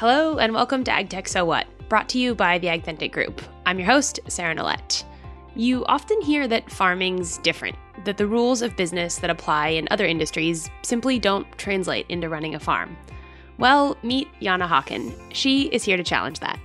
Hello, and welcome to AgTech So What, brought to you by the AgThentic Group. I'm your host, Sarah Nolet. You often hear that farming's different, that the rules of business that apply in other industries simply don't translate into running a farm. Well, meet Jana Hocken. She is here to challenge that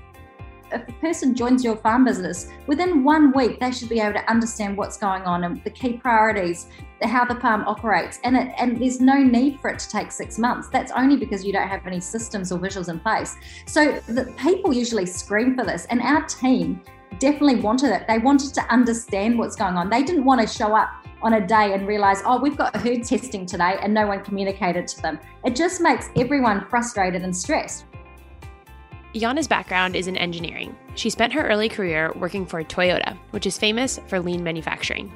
if a person joins your farm business, within one week, they should be able to understand what's going on and the key priorities, how the farm operates. And, it, and there's no need for it to take six months. That's only because you don't have any systems or visuals in place. So the people usually scream for this. And our team definitely wanted it. They wanted to understand what's going on. They didn't want to show up on a day and realize, oh, we've got herd testing today and no one communicated to them. It just makes everyone frustrated and stressed. Jana's background is in engineering. She spent her early career working for Toyota, which is famous for lean manufacturing.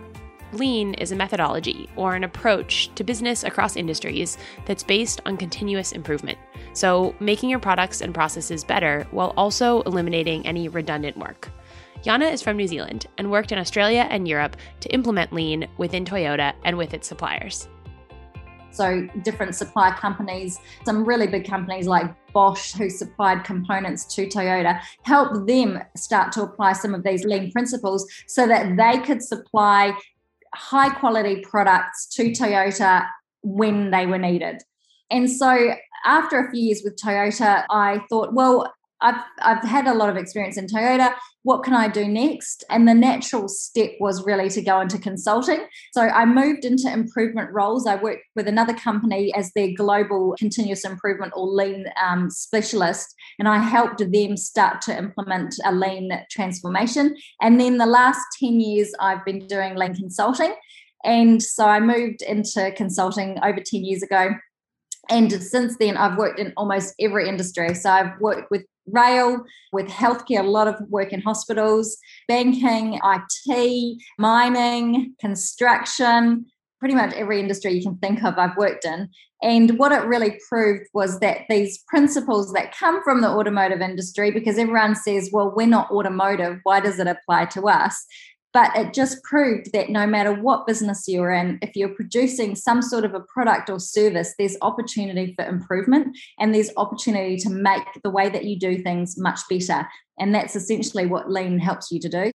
Lean is a methodology or an approach to business across industries that's based on continuous improvement. So, making your products and processes better while also eliminating any redundant work. Jana is from New Zealand and worked in Australia and Europe to implement lean within Toyota and with its suppliers. So, different supply companies, some really big companies like Bosch, who supplied components to Toyota, helped them start to apply some of these lean principles so that they could supply high quality products to Toyota when they were needed. And so, after a few years with Toyota, I thought, well, I've, I've had a lot of experience in Toyota. What can I do next? And the natural step was really to go into consulting. So I moved into improvement roles. I worked with another company as their global continuous improvement or lean um, specialist, and I helped them start to implement a lean transformation. And then the last 10 years, I've been doing lean consulting. And so I moved into consulting over 10 years ago. And since then, I've worked in almost every industry. So I've worked with rail, with healthcare, a lot of work in hospitals, banking, IT, mining, construction, pretty much every industry you can think of, I've worked in. And what it really proved was that these principles that come from the automotive industry, because everyone says, well, we're not automotive, why does it apply to us? But it just proved that no matter what business you're in, if you're producing some sort of a product or service, there's opportunity for improvement and there's opportunity to make the way that you do things much better. And that's essentially what lean helps you to do.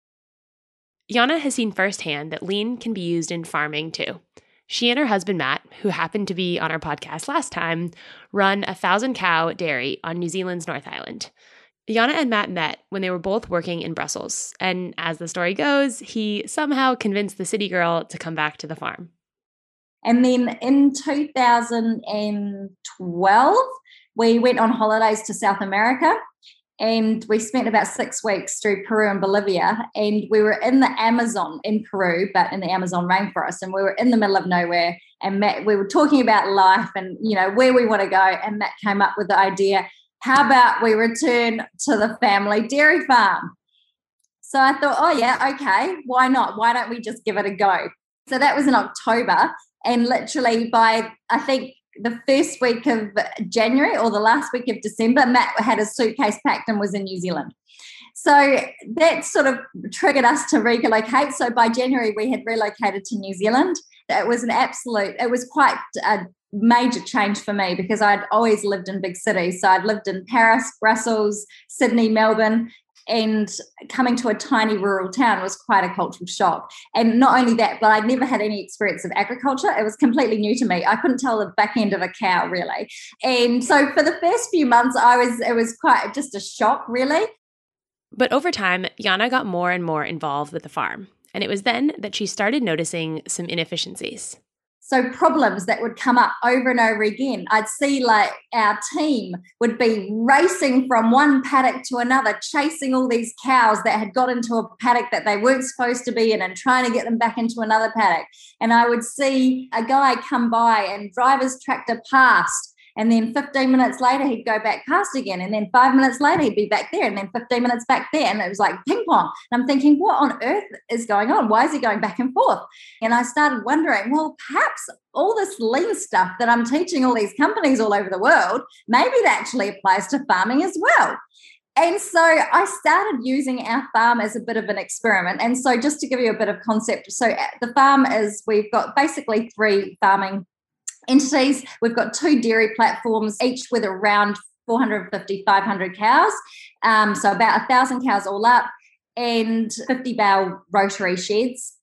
Jana has seen firsthand that lean can be used in farming too. She and her husband Matt, who happened to be on our podcast last time, run a thousand cow dairy on New Zealand's North Island. Jana and Matt met when they were both working in Brussels, and as the story goes, he somehow convinced the city girl to come back to the farm. And then in 2012, we went on holidays to South America and we spent about six weeks through Peru and Bolivia. And we were in the Amazon in Peru, but in the Amazon rainforest. And we were in the middle of nowhere. And Matt, we were talking about life and, you know, where we want to go. And Matt came up with the idea how about we return to the family dairy farm? So I thought, oh, yeah, okay, why not? Why don't we just give it a go? So that was in October. And literally by, I think, the first week of January or the last week of December, Matt had his suitcase packed and was in New Zealand. So that sort of triggered us to relocate. So by January, we had relocated to New Zealand. It was an absolute, it was quite a major change for me because I'd always lived in big cities. So I'd lived in Paris, Brussels, Sydney, Melbourne, and coming to a tiny rural town was quite a cultural shock. And not only that, but I'd never had any experience of agriculture. It was completely new to me. I couldn't tell the back end of a cow really. And so for the first few months, I was it was quite just a shock, really. But over time, Jana got more and more involved with the farm. And it was then that she started noticing some inefficiencies. So problems that would come up over and over again. I'd see like our team would be racing from one paddock to another, chasing all these cows that had got into a paddock that they weren't supposed to be in and trying to get them back into another paddock. And I would see a guy come by and drive his tractor past and then 15 minutes later, he'd go back past again. And then five minutes later, he'd be back there. And then 15 minutes back there. And it was like ping pong. And I'm thinking, what on earth is going on? Why is he going back and forth? And I started wondering, well, perhaps all this lean stuff that I'm teaching all these companies all over the world, maybe it actually applies to farming as well. And so I started using our farm as a bit of an experiment. And so, just to give you a bit of concept, so the farm is we've got basically three farming entities. We've got two dairy platforms, each with around 450, 500 cows. Um, so about a thousand cows all up and 50 bale rotary sheds.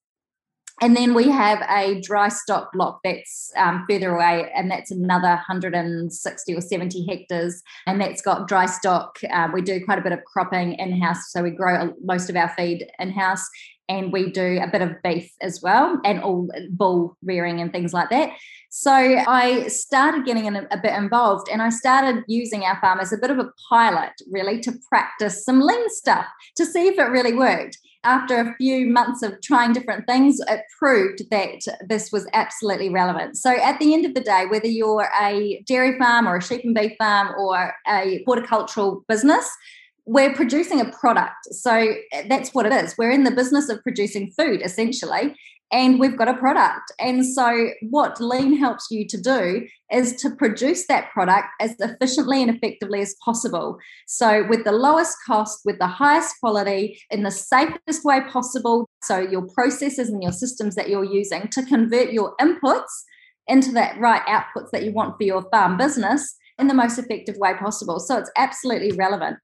And then we have a dry stock block that's um, further away, and that's another 160 or 70 hectares. And that's got dry stock. Uh, we do quite a bit of cropping in house, so we grow most of our feed in house and we do a bit of beef as well and all bull rearing and things like that. So I started getting in a, a, bit involved and I started using our farm as a bit of a pilot, really, to practice some lean stuff to see if it really worked. After a few months of trying different things, it proved that this was absolutely relevant. So, at the end of the day, whether you're a dairy farm or a sheep and beef farm or a horticultural business, we're producing a product. So that's what it is. We're in the business of producing food essentially, and we've got a product. And so what lean helps you to do is to produce that product as efficiently and effectively as possible. So with the lowest cost, with the highest quality, in the safest way possible. So your processes and your systems that you're using to convert your inputs into that right outputs that you want for your farm business in the most effective way possible. So it's absolutely relevant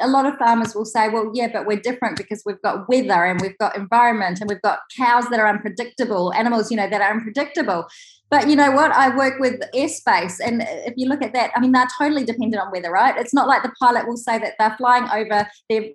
a lot of farmers will say, well, yeah, but we're different because we've got weather and we've got environment and we've got cows that are unpredictable, animals, you know, that are unpredictable. But you know what? I work with aerospace. And if you look at that, I mean, they're totally dependent on weather, right? It's not like the pilot will say that they're flying over their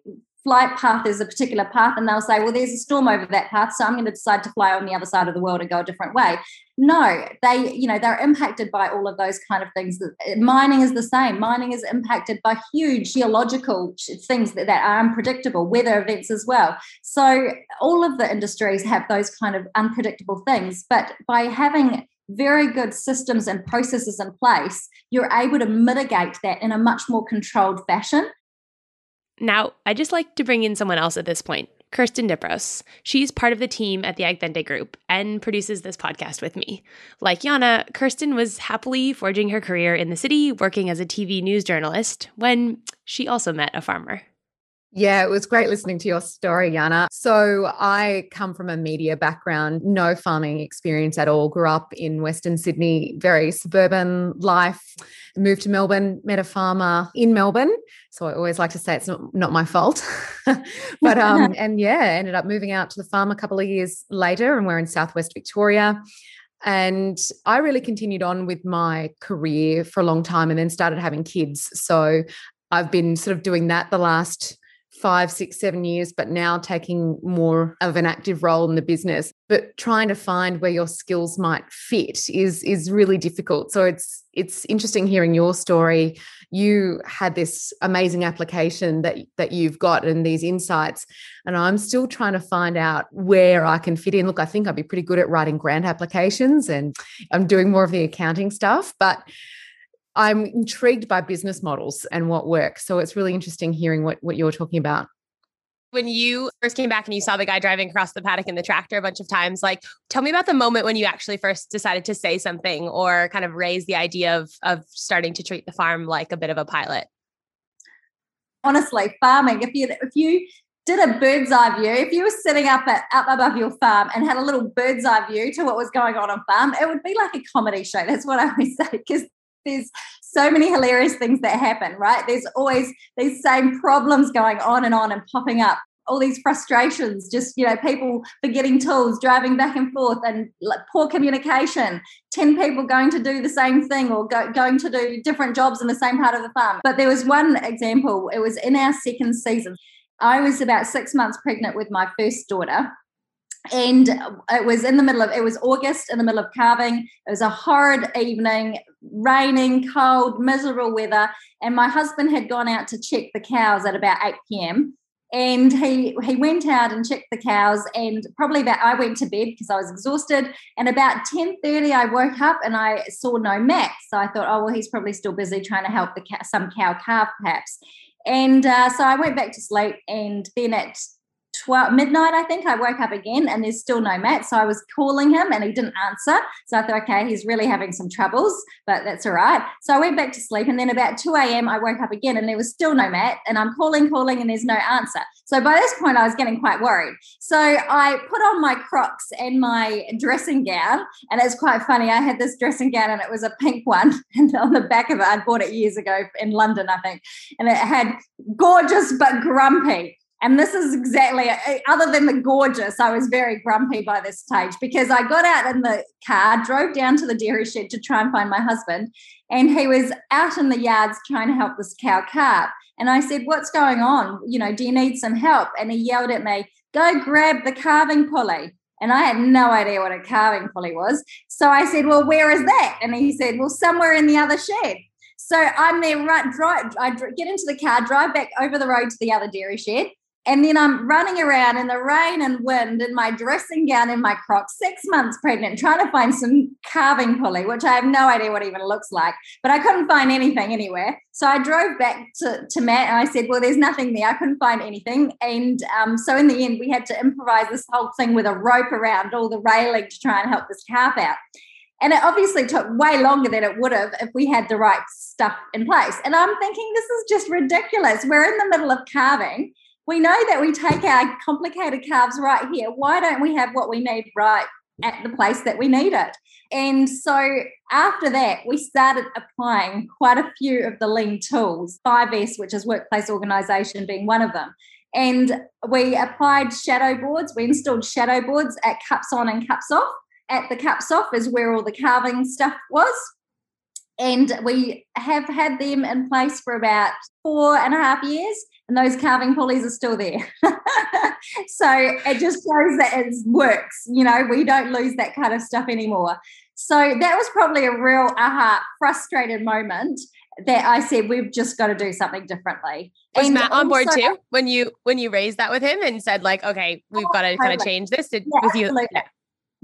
flight path is a particular path and they'll say well there's a storm over that path so i'm going to decide to fly on the other side of the world and go a different way. No they you know they're impacted by all of those kind of things. Eh, mining is the same. Mining is impacted by huge geological things that, that are unpredictable weather events as well. So all of the industries have those kind of unpredictable things but by having very good systems and processes in place, you're able to mitigate that in a much more controlled fashion now, I'd just like to bring in someone else at this point, Kirsten Diprose. She's part of the team at the AgThentic Group and produces this podcast with me. Like Jana, Kirsten was happily forging her career in the city, working as a TV news journalist, when she also met a farmer. Yeah, it was great listening to your story, Jana. So, I come from a media background, no farming experience at all. Grew up in Western Sydney, very suburban life. Moved to Melbourne, met a farmer in Melbourne. So, I always like to say it's not, not my fault. but, um, and yeah, ended up moving out to the farm a couple of years later, and we're in Southwest Victoria. And I really continued on with my career for a long time and then started having kids. So, I've been sort of doing that the last five, six, seven years, but now taking more of an active role in the business. But trying to find where your skills might fit is is really difficult. So it's it's interesting hearing your story. You had this amazing application that that you've got and these insights, and I'm still trying to find out where I can fit in. Look, I think I'd be pretty good at writing grant applications, and I'm doing more of the accounting stuff, but I'm intrigued by business models and what works. So it's really interesting hearing what, what you're talking about. When you first came back and you saw the guy driving across the paddock in the tractor a bunch of times, like tell me about the moment when you actually first decided to say something or kind of raise the idea of of starting to treat the farm like a bit of a pilot. Honestly, farming, if you if you did a bird's eye view, if you were sitting up at, up above your farm and had a little bird's eye view to what was going on on farm, it would be like a comedy show. That's what I always say because there's so many hilarious things that happen, right? There's always these same problems going on and on and popping up. All these frustrations, just you know, people forgetting tools, driving back and forth, and like, poor communication. Ten people going to do the same thing or go, going to do different jobs in the same part of the farm. But there was one example. It was in our second season. I was about six months pregnant with my first daughter, and it was in the middle of it was august in the middle of calving it was a horrid evening raining cold miserable weather and my husband had gone out to check the cows at about 8 p.m and he he went out and checked the cows and probably about i went to bed because i was exhausted. And about 10.30 i woke up and i saw no matt so i thought oh well he's probably still busy trying to help the cow, some cow calf perhaps. And uh, so i went back to sleep and then at 12 midnight i think i woke up again and there's still no matt so i was calling him and he didn't answer. So i thought okay he's really having some troubles but that's all right. So i went back to sleep and then about 2 a.m i woke up again and there was still no matt and i'm calling calling and there's no answer. So by this point i was getting quite worried. So i put on my crocs and my dressing gown and it's quite funny i had this dressing gown and it was a pink one and on the back of it i bought it years ago in london i think and it had gorgeous but grumpy and this is exactly, uh, other than the gorgeous, I was very grumpy by this stage because I got out in the car, drove down to the dairy shed to try and find my husband. And he was out in the yards trying to help this cow calf. And I said, What's going on? You know, do you need some help? And he yelled at me, Go grab the calving pulley. And I had no idea what a calving pulley was. So I said, Well, where is that? And he said, Well, somewhere in the other shed. So I'm there, right, drive, I get into the car, drive back over the road to the other dairy shed. And then I'm running around in the rain and wind in my dressing gown and my crocs, six months pregnant, trying to find some calving pulley, which I have no idea what even looks like. But I couldn't find anything anywhere. So I drove back to, to Matt and I said, Well, there's nothing there. I couldn't find anything. And um, so in the end, we had to improvise this whole thing with a rope around all the railing to try and help this calf out. And it obviously took way longer than it would have if we had the right stuff in place. And I'm thinking, this is just ridiculous. We're in the middle of calving we know that we take our complicated calves right here. Why don't we have what we need right at the place that we need it? And so after that, we started applying quite a few of the lean tools, 5S, which is workplace organization, being one of them. And we applied shadow boards. We installed shadow boards at cups on and cups off. At the cups off is where all the calving stuff was. And we have had them in place for about four and a half years and those calving pulleys are still there. so it just shows that it works. You know, we don't lose that kind of stuff anymore. So that was probably a real aha, frustrated moment that I said we've just got to do something differently. Was and Matt on board too when you when you raised that with him and said like, okay, we've oh, got to totally. kind of change this? Yeah, with you? Yeah.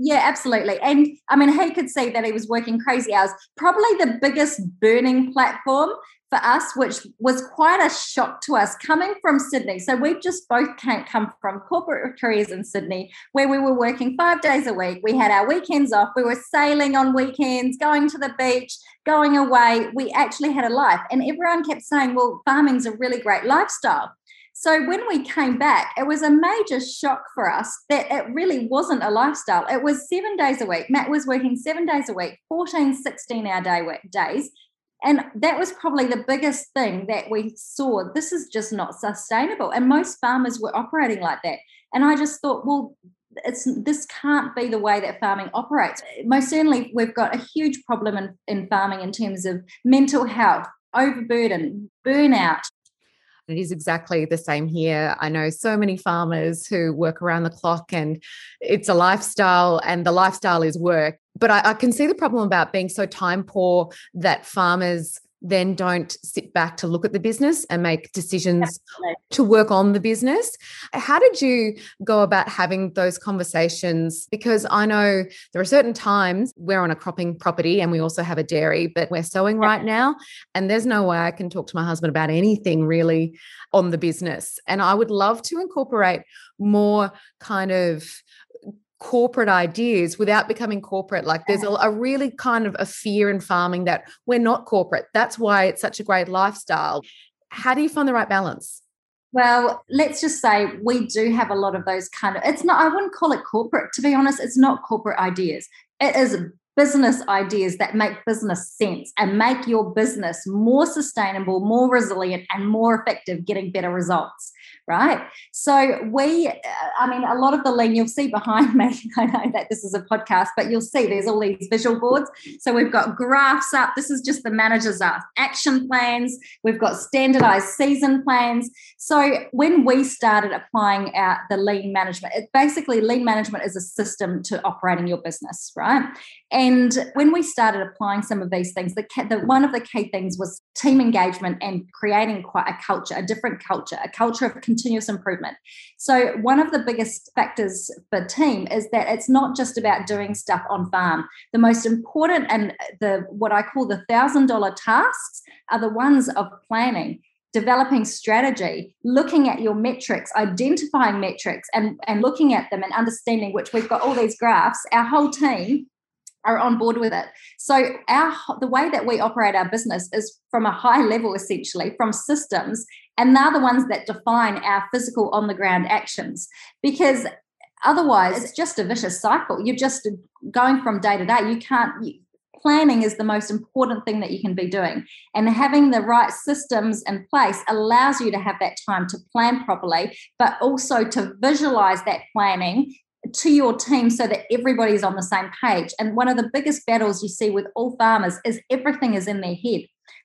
Yeah, absolutely. And I mean, he could see that he was working crazy hours. Probably the biggest burning platform for us, which was quite a shock to us coming from Sydney. So we just both came, come from corporate careers in Sydney where we were working five days a week. We had our weekends off. We were sailing on weekends, going to the beach, going away. We actually had a life. And everyone kept saying, well, farming's a really great lifestyle. So when we came back, it was a major shock for us that it really wasn't a lifestyle. It was seven days a week. Matt was working seven days a week, 14, 16 hour day days. And that was probably the biggest thing that we saw. This is just not sustainable. And most farmers were operating like that. And I just thought, well, it's this can't be the way that farming operates. Most certainly, we've got a huge problem in, in farming in terms of mental health, overburden, burnout, it is exactly the same here. I know so many farmers who work around the clock and it's a lifestyle and the lifestyle is work. But I, I can see the problem about being so time poor that farmers then don't sit back to look at the business and make decisions Absolutely. to work on the business. How did you go about having those conversations? Because I know there are certain times we're on a cropping property and we also have a dairy, but we're sowing right now. And there's no way I can talk to my husband about anything really on the business. And I would love to incorporate more kind of corporate ideas without becoming corporate. Like there's a, a, really kind of a fear in farming that we're not corporate. That's why it's such a great lifestyle. How do you find the right balance? Well let's just say we do have a lot of those kind of it's not i wouldn't call it corporate to be honest it's not corporate ideas. It is business ideas that make business sense and make your business more sustainable more resilient and more effective getting better results right? So we, uh, I mean, a lot of the lean you'll see behind me. I know that this is a podcast, but you'll see there's all these visual boards. So we've got graphs up. This is just the manager's uh, action plans. We've got standardized season plans. So when we started applying out the lean management, it basically lean management is a system to operating your business, right? And when we started applying some of these things, the, the one of the key things was team engagement and creating quite a culture, a different culture, a culture of continuous improvement. So one of the biggest factors for team is that it's not just about doing stuff on farm. The most important and the what I call the thousand dollar tasks are the ones of planning developing strategy, looking at your metrics, identifying metrics and, and looking at them and understanding which we've got all these graphs, our whole team are on board with it. So our the way that we operate our business is from a high level essentially from systems and they're the ones that define our physical on the ground actions because otherwise it's just a vicious cycle. You're just going from day to day. You can't you, planning is the most important thing that you can be doing and having the right systems in place allows you to have that time to plan properly but also to visualize that planning to your team so that everybody's on the same page. And one of the biggest battles you see with all farmers is everything is in their head.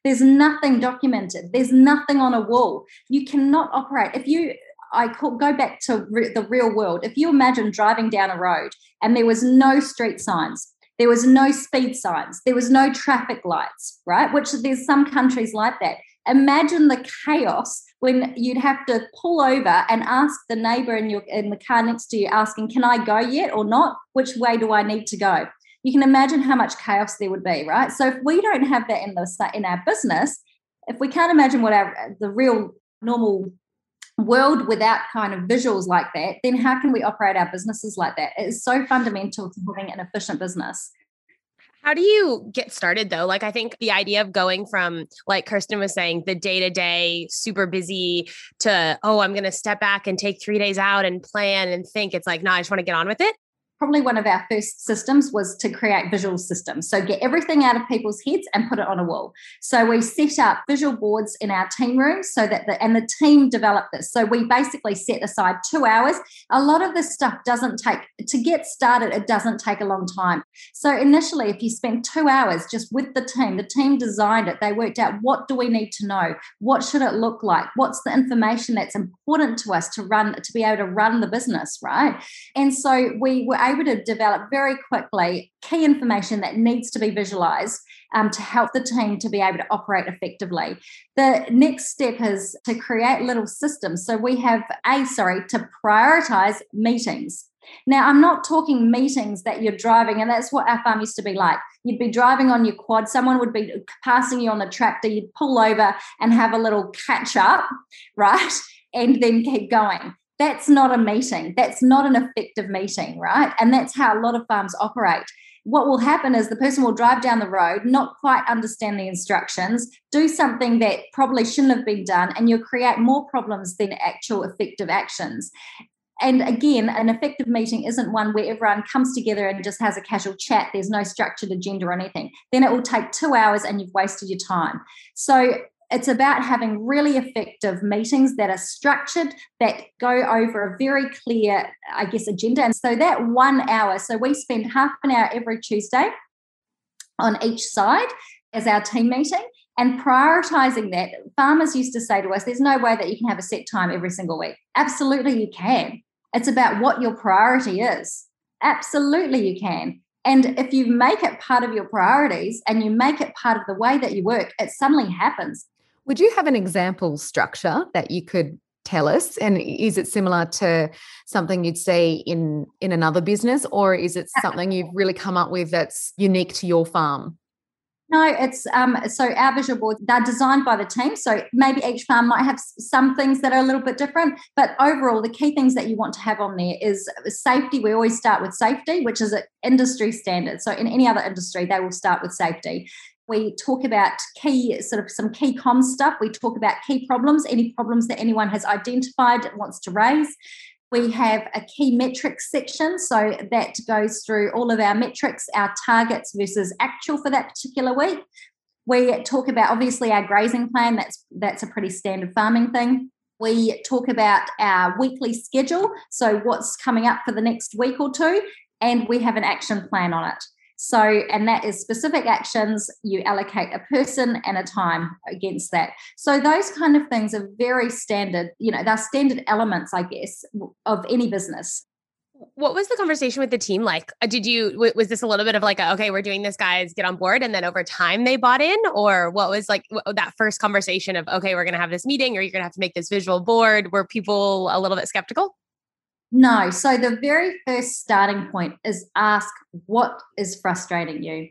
There's nothing documented. There's nothing on a wall. You cannot operate. If you, I call, go back to re, the real world. If you imagine driving down a road and there was no street signs, there was no speed signs, there was no traffic lights, right? Which there's some countries like that. Imagine the chaos when you'd have to pull over and ask the neighbor in your in the car next to you asking can i go yet or not which way do i need to go you can imagine how much chaos there would be right? So if we don't have that in the in our business if we can't imagine what our the real normal world without kind of visuals like that then how can we operate our businesses like that? It is so fundamental to having an efficient business. How do you get started though? Like, I think the idea of going from, like Kirsten was saying, the day to day, super busy to, oh, I'm going to step back and take three days out and plan and think, it's like, no, I just want to get on with it probably one of our first systems was to create visual systems. So get everything out of people's heads and put it on a wall. So we set up visual boards in our team rooms so that the and the team developed this. So we basically set aside two hours. A lot of this stuff doesn't take to get started, it doesn't take a long time. So initially, if you spend two hours just with the team, the team designed it, they worked out what do we need to know? What should it look like? What's the information that's important to us to run to be able to run the business, right? And so we were able to develop very quickly key information that needs to be visualized um, to help the team to be able to operate effectively. The next step is to create little systems. So we have a, sorry, to prioritize meetings. Now, I'm not talking meetings that you're driving, and that's what our farm used to be like. You'd be driving on your quad, someone would be passing you on the tractor, you'd pull over and have a little catch up, right? And then keep going that's not a meeting. That's not an effective meeting, right? And that's how a lot of farms operate. What will happen is the person will drive down the road, not quite understand the instructions, do something that probably shouldn't have been done, and you'll create more problems than actual effective actions. And again, an effective meeting isn't one where everyone comes together and just has a casual chat. There's no structured agenda or anything. Then it will take two hours and you've wasted your time. So it's about having really effective meetings that are structured that go over a very clear i guess agenda. And so that one hour so we spend half an hour every tuesday on each side as our team meeting and prioritizing that. Farmers used to say to us there's no way that you can have a set time every single week. Absolutely you can. It's about what your priority is. Absolutely you can. And if you make it part of your priorities and you make it part of the way that you work, it suddenly happens. Would you have an example structure that you could tell us and is it similar to something you'd see in in another business or is it something you've really come up with that's unique to your farm no, it's um, so our visual boards they're designed by the team. So maybe each farm might have some things that are a little bit different, but overall, the key things that you want to have on there is safety. We always start with safety, which is an industry standard. So in any other industry, they will start with safety. We talk about key, sort of some key com stuff. We talk about key problems, any problems that anyone has identified wants to raise. We have a key metrics section. So that goes through all of our metrics, our targets versus actual for that particular week. We talk about obviously our grazing plan. That's that's a pretty standard farming thing. We talk about our weekly schedule. So what's coming up for the next week or two, and we have an action plan on it. So, and that is specific actions, you allocate a person and a time against that. So, those kind of things are very standard, you know, they're standard elements, I guess, of any business. What was the conversation with the team like? Uh, did you, was this a little bit of like, a, okay, we're doing this, guys, get on board. And then over time they bought in? Or what was like that first conversation of, okay, we're going to have this meeting or you're going to have to make this visual board? Were people a little bit skeptical? No. So the very first starting point is ask what is frustrating you.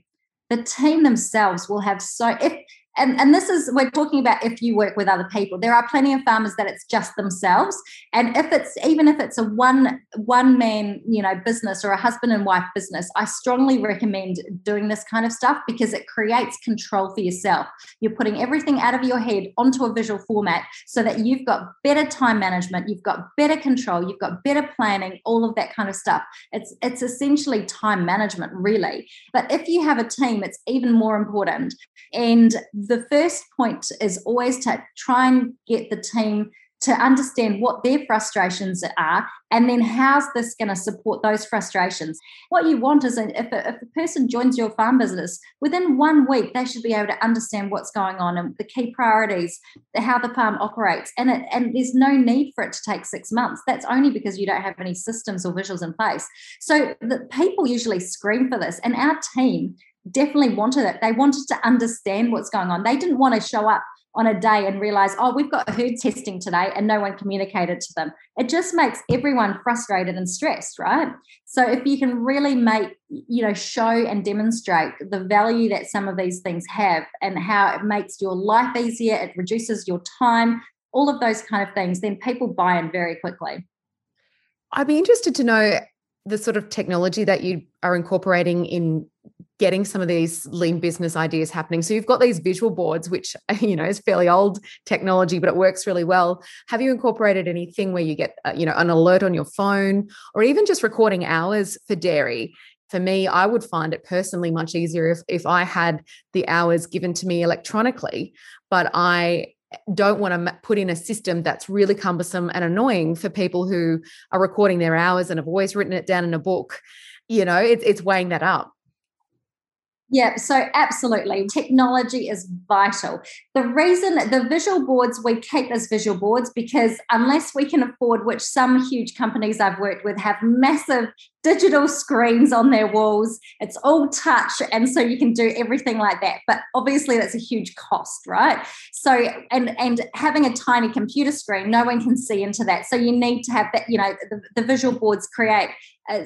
The team themselves will have so if and, and this is we're talking about if you work with other people. There are plenty of farmers that it's just themselves. And if it's even if it's a one one man you know business or a husband and wife business i strongly recommend doing this kind of stuff because it creates control for yourself. You're putting everything out of your head onto a visual format so that you've got better time management you've got better control you've got better planning all of that kind of stuff. It's it's essentially time management really. But if you have a team it's even more important. And the first point is always to try and get the team to understand what their frustrations are and then how's this going to support those frustrations. What you want is if a, if a person joins your farm business within one week they should be able to understand what's going on and the key priorities how the farm operates and it, and there's no need for it to take six months. That's only because you don't have any systems or visuals in place. So the people usually scream for this and our team definitely wanted it. They wanted to understand what's going on. They didn't want to show up on a day and realize, oh, we've got herd testing today and no one communicated to them. It just makes everyone frustrated and stressed, right? So if you can really make, you know, show and demonstrate the value that some of these things have and how it makes your life easier, it reduces your time, all of those kind of things, then people buy in very quickly. I'd be interested to know the sort of technology that you are incorporating in getting some of these lean business ideas happening. So you've got these visual boards, which you know is fairly old technology, but it works really well. Have you incorporated anything where you get uh, you know an alert on your phone, or even just recording hours for dairy? For me, I would find it personally much easier if if I had the hours given to me electronically, but I don't want to put in a system that's really cumbersome and annoying for people who are recording their hours and have always written it down in a book. You know, it's it's weighing that up. Yeah, so absolutely. Technology is vital. The reason the visual boards, we keep as visual boards because unless we can afford, which some huge companies I've worked with have massive digital screens on their walls, it's all touch. And so you can do everything like that. But obviously, that's a huge cost, right? So, and and having a tiny computer screen, no one can see into that. So you need to have that, you know, the, the visual boards create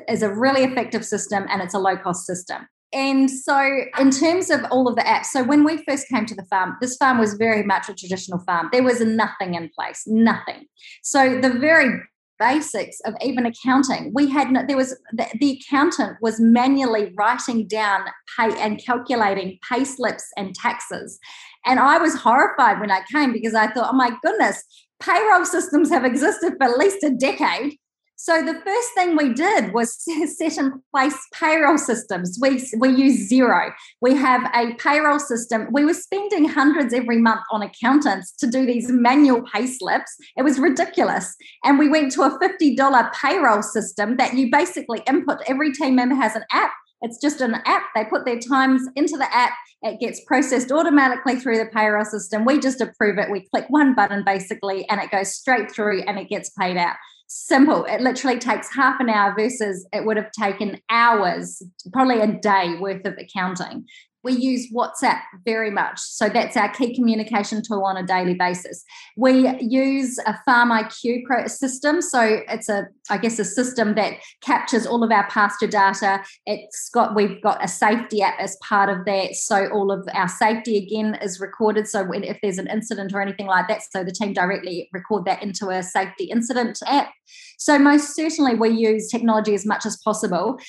is a really effective system and it's a low cost system. And so, in terms of all of the apps, so when we first came to the farm, this farm was very much a traditional farm. There was nothing in place, nothing. So, the very basics of even accounting, we had no, there was the, the accountant was manually writing down pay and calculating pay slips and taxes. And I was horrified when I came because I thought, oh my goodness, payroll systems have existed for at least a decade so the first thing we did was set in place payroll systems. We, we use Xero. We have a payroll system. We were spending hundreds every month on accountants to do these manual pay slips. It was ridiculous. And we went to a $50 payroll system that you basically input. Every team member has an app. It's just an app. They put their times into the app. It gets processed automatically through the payroll system. We just approve it. We click one button basically, and it goes straight through and it gets paid out simple. It literally takes half an hour versus it would have taken hours, probably a day worth of accounting we use WhatsApp very much. So that's our key communication tool on a daily basis. We use a FarmIQ system. So it's a, I guess, a system that captures all of our pasture data. It's got, we've got a safety app as part of that. So all of our safety again is recorded. So when, if there's an incident or anything like that, so the team directly record that into a safety incident app. So most certainly we use technology as much as possible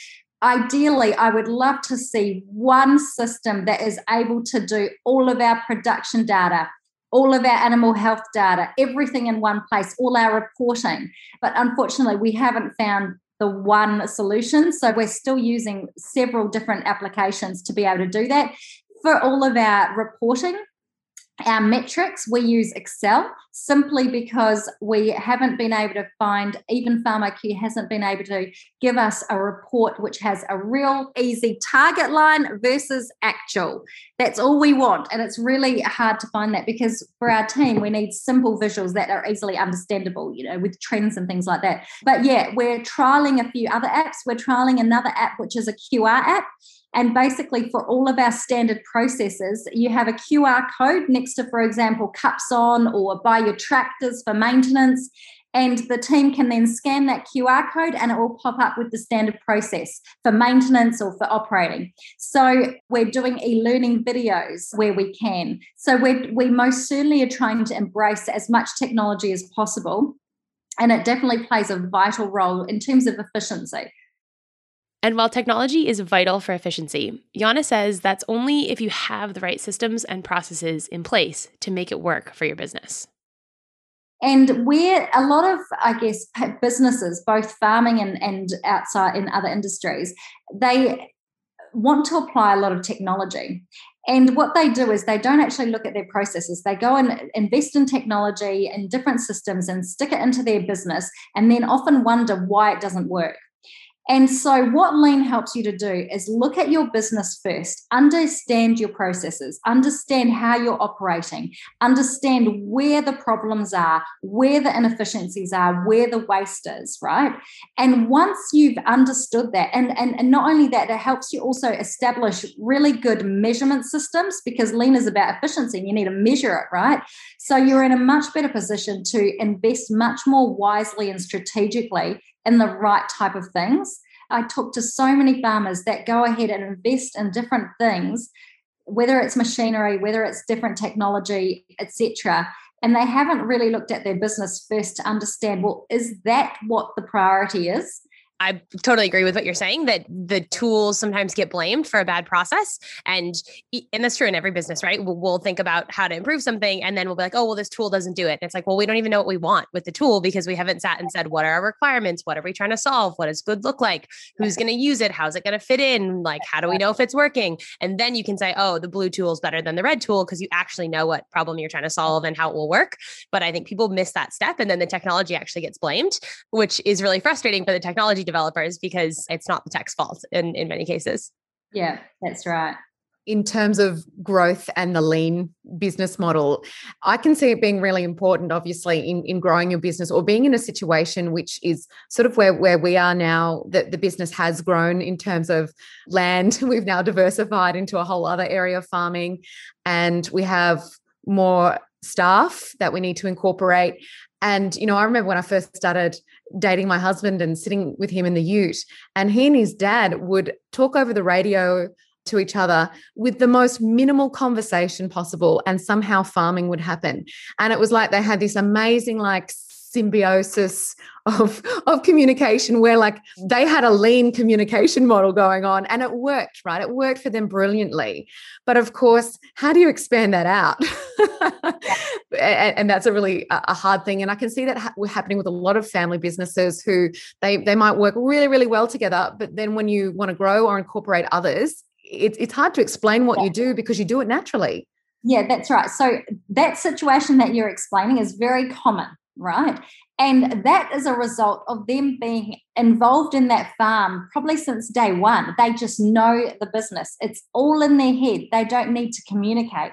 ideally, I would love to see one system that is able to do all of our production data, all of our animal health data, everything in one place, all our reporting. But unfortunately, we haven't found the one solution. So we're still using several different applications to be able to do that. For all of our reporting, our metrics, we use Excel simply because we haven't been able to find, even FarmIQ hasn't been able to give us a report which has a real easy target line versus actual. That's all we want. And it's really hard to find that because for our team, we need simple visuals that are easily understandable, you know, with trends and things like that. But yeah, we're trialing a few other apps. We're trialing another app, which is a QR app. And basically, for all of our standard processes, you have a QR code next to, for example, cups on or buy your tractors for maintenance. And the team can then scan that QR code and it will pop up with the standard process for maintenance or for operating. So we're doing e-learning videos where we can. So we we most certainly are trying to embrace as much technology as possible. And it definitely plays a vital role in terms of efficiency. And while technology is vital for efficiency, Jana says that's only if you have the right systems and processes in place to make it work for your business. And where a lot of, I guess, businesses, both farming and, and outside in other industries, they want to apply a lot of technology. And what they do is they don't actually look at their processes. They go and invest in technology and different systems and stick it into their business and then often wonder why it doesn't work. And so, what Lean helps you to do is look at your business first, understand your processes, understand how you're operating, understand where the problems are, where the inefficiencies are, where the waste is, right? And once you've understood that, and, and, and not only that, it helps you also establish really good measurement systems because Lean is about efficiency and you need to measure it, right? So, you're in a much better position to invest much more wisely and strategically in the right type of things. I talk to so many farmers that go ahead and invest in different things, whether it's machinery, whether it's different technology, etc. And they haven't really looked at their business first to understand, well, is that what the priority is? I totally agree with what you're saying that the tools sometimes get blamed for a bad process. And and that's true in every business, right? We'll, we'll, think about how to improve something and then we'll be like, oh, well, this tool doesn't do it. And it's like, well, we don't even know what we want with the tool because we haven't sat and said, what are our requirements? What are we trying to solve? What does good look like? Who's going to use it? How's it going to fit in? Like, how do we know if it's working? And then you can say, oh, the blue tool is better than the red tool because you actually know what problem you're trying to solve and how it will work. But I think people miss that step and then the technology actually gets blamed, which is really frustrating for the technology developers because it's not the tech's fault in, in many cases. Yeah, that's right. In terms of growth and the lean business model, I can see it being really important, obviously, in, in growing your business or being in a situation which is sort of where, where we are now, that the business has grown in terms of land. We've now diversified into a whole other area of farming, and we have more staff that we need to incorporate. And, you know, I remember when I first started dating my husband and sitting with him in the ute, and he and his dad would talk over the radio to each other with the most minimal conversation possible, and somehow farming would happen. And it was like they had this amazing, like, symbiosis of of communication where like they had a lean communication model going on and it worked right? It worked for them brilliantly. But of course how do you expand that out? And, and, that's a really a hard thing. And i can see that ha- happening with a lot of family businesses who they they might work really really well together but then when you want to grow or incorporate others it, it's hard to explain what you do because you do it naturally yeah, that's right. So that situation that you're explaining is very common right? And that is a result of them being involved in that farm probably since day one. They just know the business, it's all in their head. They don't need to communicate.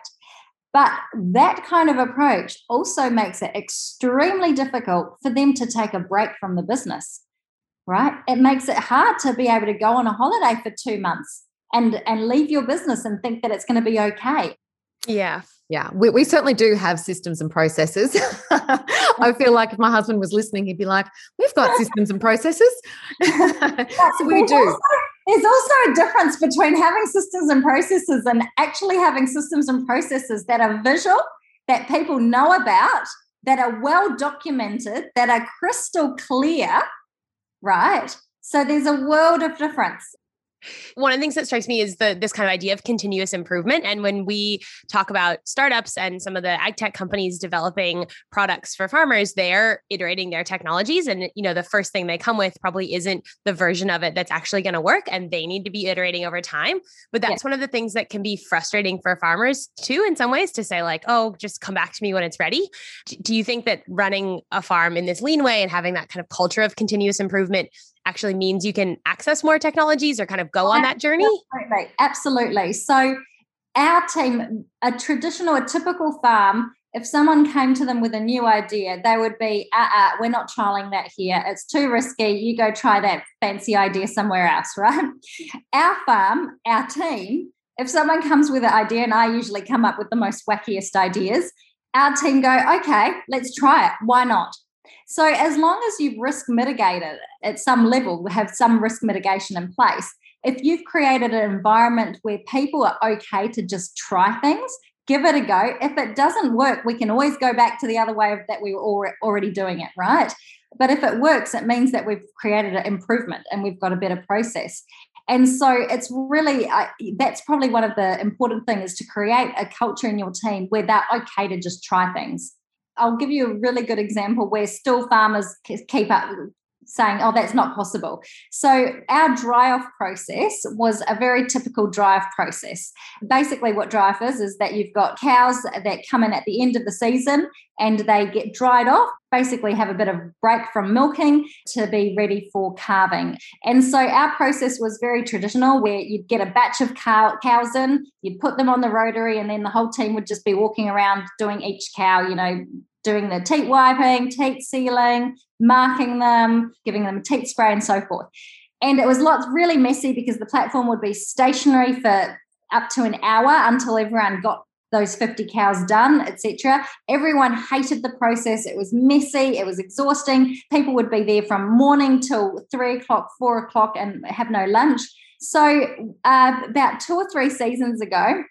But that kind of approach also makes it extremely difficult for them to take a break from the business, right? It makes it hard to be able to go on a holiday for two months and, and leave your business and think that it's going to be okay. Yeah. Yeah, we, we certainly do have systems and processes. I feel like if my husband was listening, he'd be like, We've got systems and processes. so we do. Also, there's also a difference between having systems and processes and actually having systems and processes that are visual, that people know about, that are well documented, that are crystal clear, right? So there's a world of difference. One of the things that strikes me is the this kind of idea of continuous improvement. And when we talk about startups and some of the ag tech companies developing products for farmers, they're iterating their technologies. And you know, the first thing they come with probably isn't the version of it that's actually going to work. And they need to be iterating over time. But that's yeah. one of the things that can be frustrating for farmers too, in some ways, to say, like, oh, just come back to me when it's ready. Do you think that running a farm in this lean way and having that kind of culture of continuous improvement actually means you can access more technologies or kind of go on that journey? Absolutely. Absolutely. So, our team, a traditional, a typical farm, if someone came to them with a new idea, they would be, uh, uh, we're not trialing that here. It's too risky. You go try that fancy idea somewhere else, right? Our farm, our team, if someone comes with an idea, and I usually come up with the most wackiest ideas, our team go, okay, let's try it. Why not? So, as long as you've risk mitigated at some level, have some risk mitigation in place, if you've created an environment where people are okay to just try things, give it a go. If it doesn't work, we can always go back to the other way that we were already doing it, right? But if it works, it means that we've created an improvement and we've got a better process. And so it's really uh, that's probably one of the important things is to create a culture in your team where they're okay to just try things. I'll give you a really good example where still farmers keep up saying, oh, that's not possible. So, our dry off process was a very typical dry off process. Basically, what dry off is, is that you've got cows that come in at the end of the season and they get dried off, basically, have a bit of break from milking to be ready for calving. And so, our process was very traditional where you'd get a batch of cow, cows in, you'd put them on the rotary, and then the whole team would just be walking around doing each cow, you know, doing the teat wiping, teat sealing, marking them, giving them a teat spray, and so forth. And it was lots really messy because the platform would be stationary for up to an hour until everyone got those 50 cows done, etc. Everyone hated the process. It was messy, it was exhausting. People would be there from morning till three o'clock, four o'clock, and have no lunch. So, uh, about two or three seasons ago,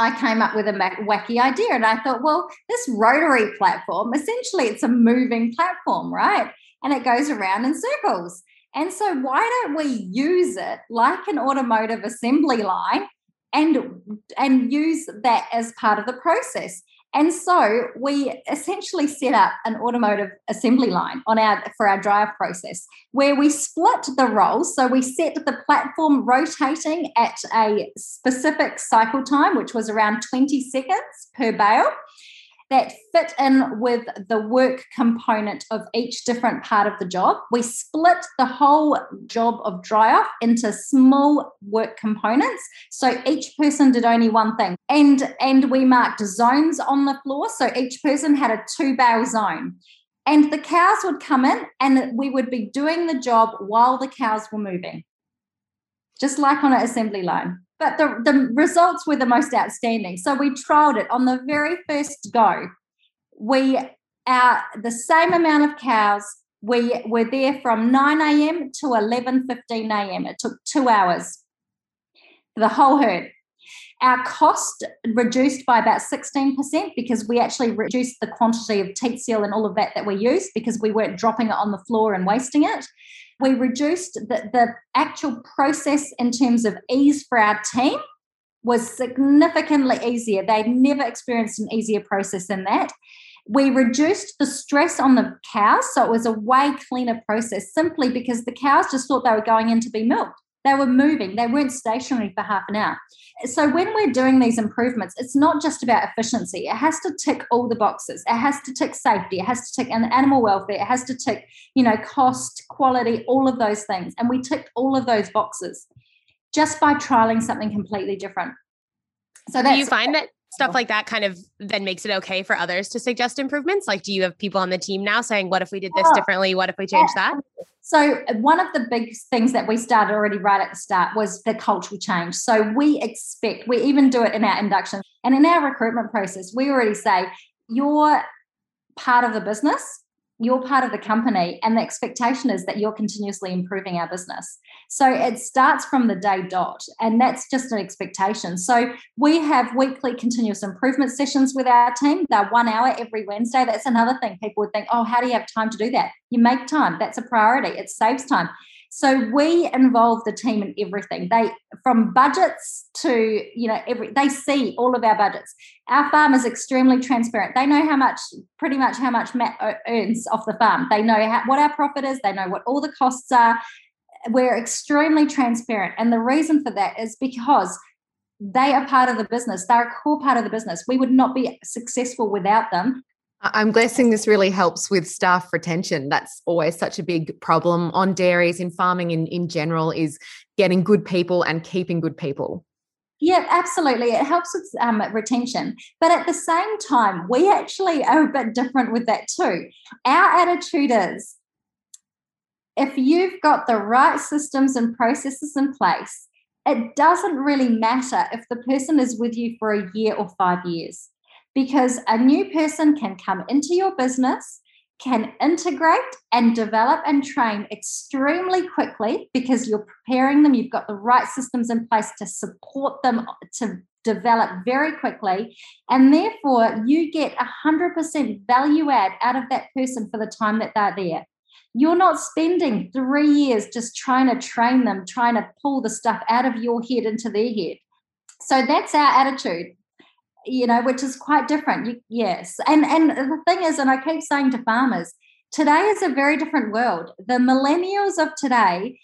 I came up with a wacky idea and I thought, well, this rotary platform, essentially it's a moving platform, right? And it goes around in circles. And so why don't we use it like an automotive assembly line and and use that as part of the process? And so we essentially set up an automotive assembly line on our for our drive process where we split the roles. So we set the platform rotating at a specific cycle time, which was around 20 seconds per bale that fit in with the work component of each different part of the job. We split the whole job of dry off into small work components. So each person did only one thing. And, and we marked zones on the floor. So each person had a two bale zone. And the cows would come in and we would be doing the job while the cows were moving, just like on an assembly line but the, the results were the most outstanding. So we trialed it on the very first go. We our the same amount of cows. We were there from 9 a.m. to 11:15 a.m. It took two hours the whole herd. Our cost reduced by about 16% because we actually reduced the quantity of teat seal and all of that that we used because we weren't dropping it on the floor and wasting it. We reduced the, the actual process in terms of ease for our team was significantly easier. They'd never experienced an easier process than that. We reduced the stress on the cows, so it was a way cleaner process simply because the cows just thought they were going in to be milked. They were moving, they weren't stationary for half an hour. So, when we're doing these improvements, it's not just about efficiency. It has to tick all the boxes. It has to tick safety. It has to tick animal welfare. It has to tick, you know, cost, quality, all of those things. And we ticked all of those boxes just by trialing something completely different. So, do you find that stuff like that kind of then makes it okay for others to suggest improvements? Like, do you have people on the team now saying, what if we did this differently? What if we change that? So, uh, one of the big things that we started already right at the start was the cultural change. So, we expect, we even do it in our induction and in our recruitment process, we already say, you're part of the business you're part of the company and the expectation is that you're continuously improving our business. So it starts from the day dot and that's just an expectation. So we have weekly continuous improvement sessions with our team. They're one hour every wednesday. That's another thing people would think oh how do you have time to do that? You make time. That's a priority. It saves time so we involve the team in everything. They from budgets to you know every they see all of our budgets. Our farm is extremely transparent. They know how much, pretty much how much Matt earns off the farm. They know how, what our profit is. They know what all the costs are. We're extremely transparent, and the reason for that is because they are part of the business. They're a core part of the business. We would not be successful without them. I'm guessing this really helps with staff retention. That's always such a big problem on dairies in farming in, in general is getting good people and keeping good people. Yeah, absolutely. It helps with um, retention. But at the same time, we actually are a bit different with that too. Our attitude is if you've got the right systems and processes in place, it doesn't really matter if the person is with you for a year or five years because a new person can come into your business can integrate and develop and train extremely quickly because you're preparing them, you've got the right systems in place to support them to develop very quickly. And therefore, you get 100% value add out of that person for the time that they're there. You're not spending three years just trying to train them, trying to pull the stuff out of your head into their head. So that's our attitude you know, which is quite different. You, yes. And and the thing is, and I keep saying to farmers, today is a very different world. The millennials of today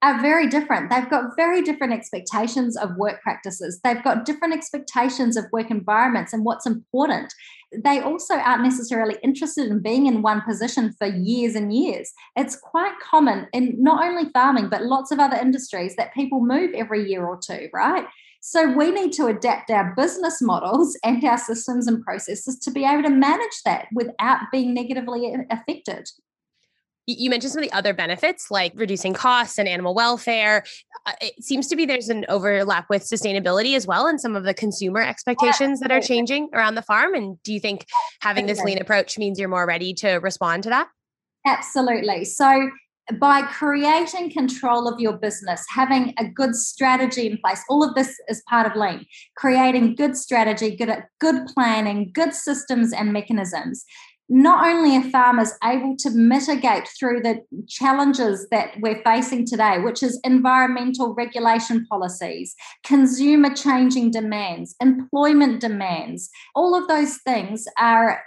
are very different. They've got very different expectations of work practices. They've got different expectations of work environments and what's important. They also aren't necessarily interested in being in one position for years and years. It's quite common in not only farming, but lots of other industries that people move every year or two, right? So we need to adapt our business models and our systems and processes to be able to manage that without being negatively affected. You mentioned some of the other benefits like reducing costs and animal welfare. Uh, it seems to be there's an overlap with sustainability as well and some of the consumer expectations that are changing around the farm. And do you think having this lean approach means you're more ready to respond to that? Absolutely. So by creating control of your business, having a good strategy in place, all of this is part of lean, creating good strategy, good good planning, good systems and mechanisms. Not only are farmers able to mitigate through the challenges that we're facing today, which is environmental regulation policies, consumer changing demands, employment demands, all of those things are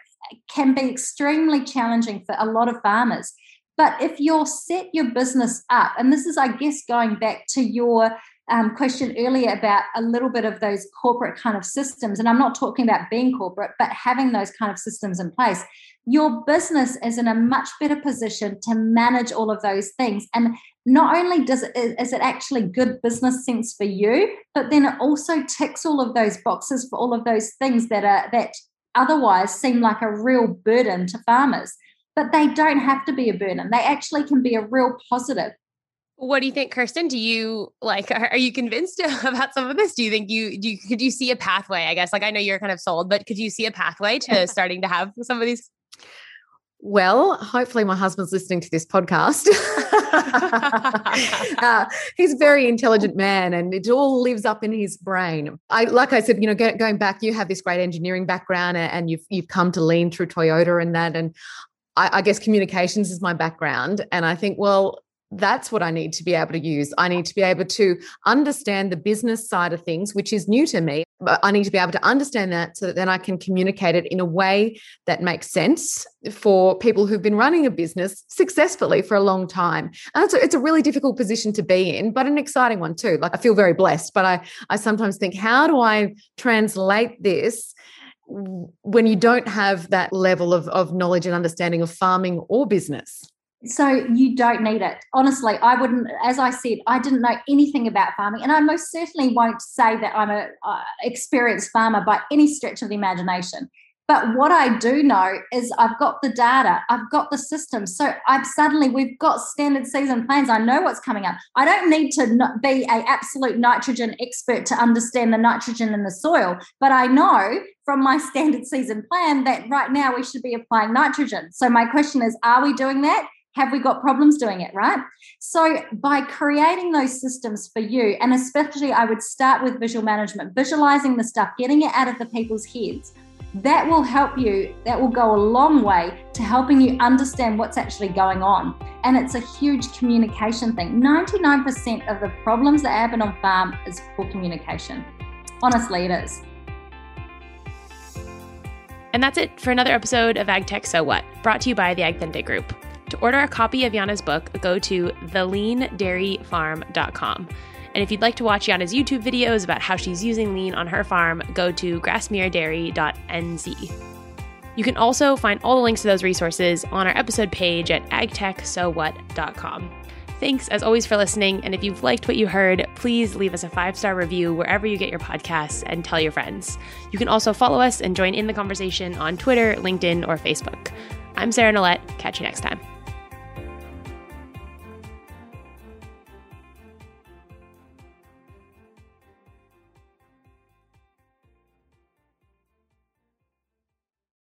can be extremely challenging for a lot of farmers. But if you're set your business up, and this is, I guess, going back to your um, question earlier about a little bit of those corporate kind of systems, and I'm not talking about being corporate, but having those kind of systems in place, your business is in a much better position to manage all of those things. And not only does it is it actually good business sense for you, but then it also ticks all of those boxes for all of those things that are that otherwise seem like a real burden to farmers but they don't have to be a burden. They actually can be a real positive. What do you think, Kirsten? Do you like? Are you convinced about some of this? Do you think you do? You, could you see a pathway? I guess, like I know you're kind of sold, but could you see a pathway to starting to have some of these? Well, hopefully, my husband's listening to this podcast. uh, he's a very intelligent man, and it all lives up in his brain. I, like I said, you know, go, going back, you have this great engineering background, and you've you've come to lean through Toyota and that, and I, I guess communications is my background. And I think, well, that's what I need to be able to use. I need to be able to understand the business side of things, which is new to me. But I need to be able to understand that so that then I can communicate it in a way that makes sense for people who've been running a business successfully for a long time. And it's a, it's a really difficult position to be in, but an exciting one too. Like I feel very blessed, but I, I sometimes think, how do I translate this when you don't have that level of, of knowledge and understanding of farming or business? So you don't need it. Honestly, I wouldn't, as I said, I didn't know anything about farming. And I most certainly won't say that I'm an uh, experienced farmer by any stretch of the imagination. But what I do know is I've got the data, I've got the system. So I've suddenly we've got standard season plans. I know what's coming up. I don't need to be a absolute nitrogen expert to understand the nitrogen in the soil, but I know from my standard season plan that right now we should be applying nitrogen. So my question is, are we doing that? have we got problems doing it right so by creating those systems for you and especially i would start with visual management visualizing the stuff getting it out of the people's heads that will help you, that will go a long way to helping you understand what's actually going on. And it's a huge communication thing. 99% of the problems that happen on farm is poor communication. Honestly, it is. And that's it for another episode of AgTech So What, brought to you by the AgThentic Group. To order a copy of Jana's book, go to theleandairyfarm.com. And if you'd like to watch Jana's YouTube videos about how she's using lean on her farm, go to grassmeredairy.nz. You can also find all the links to those resources on our episode page at agtechsowhat.com. Thanks as always for listening. And if you've liked what you heard, please leave us a five star review wherever you get your podcasts and tell your friends. You can also follow us and join in the conversation on Twitter, LinkedIn, or Facebook. I'm Sarah Nolet. Catch you next time.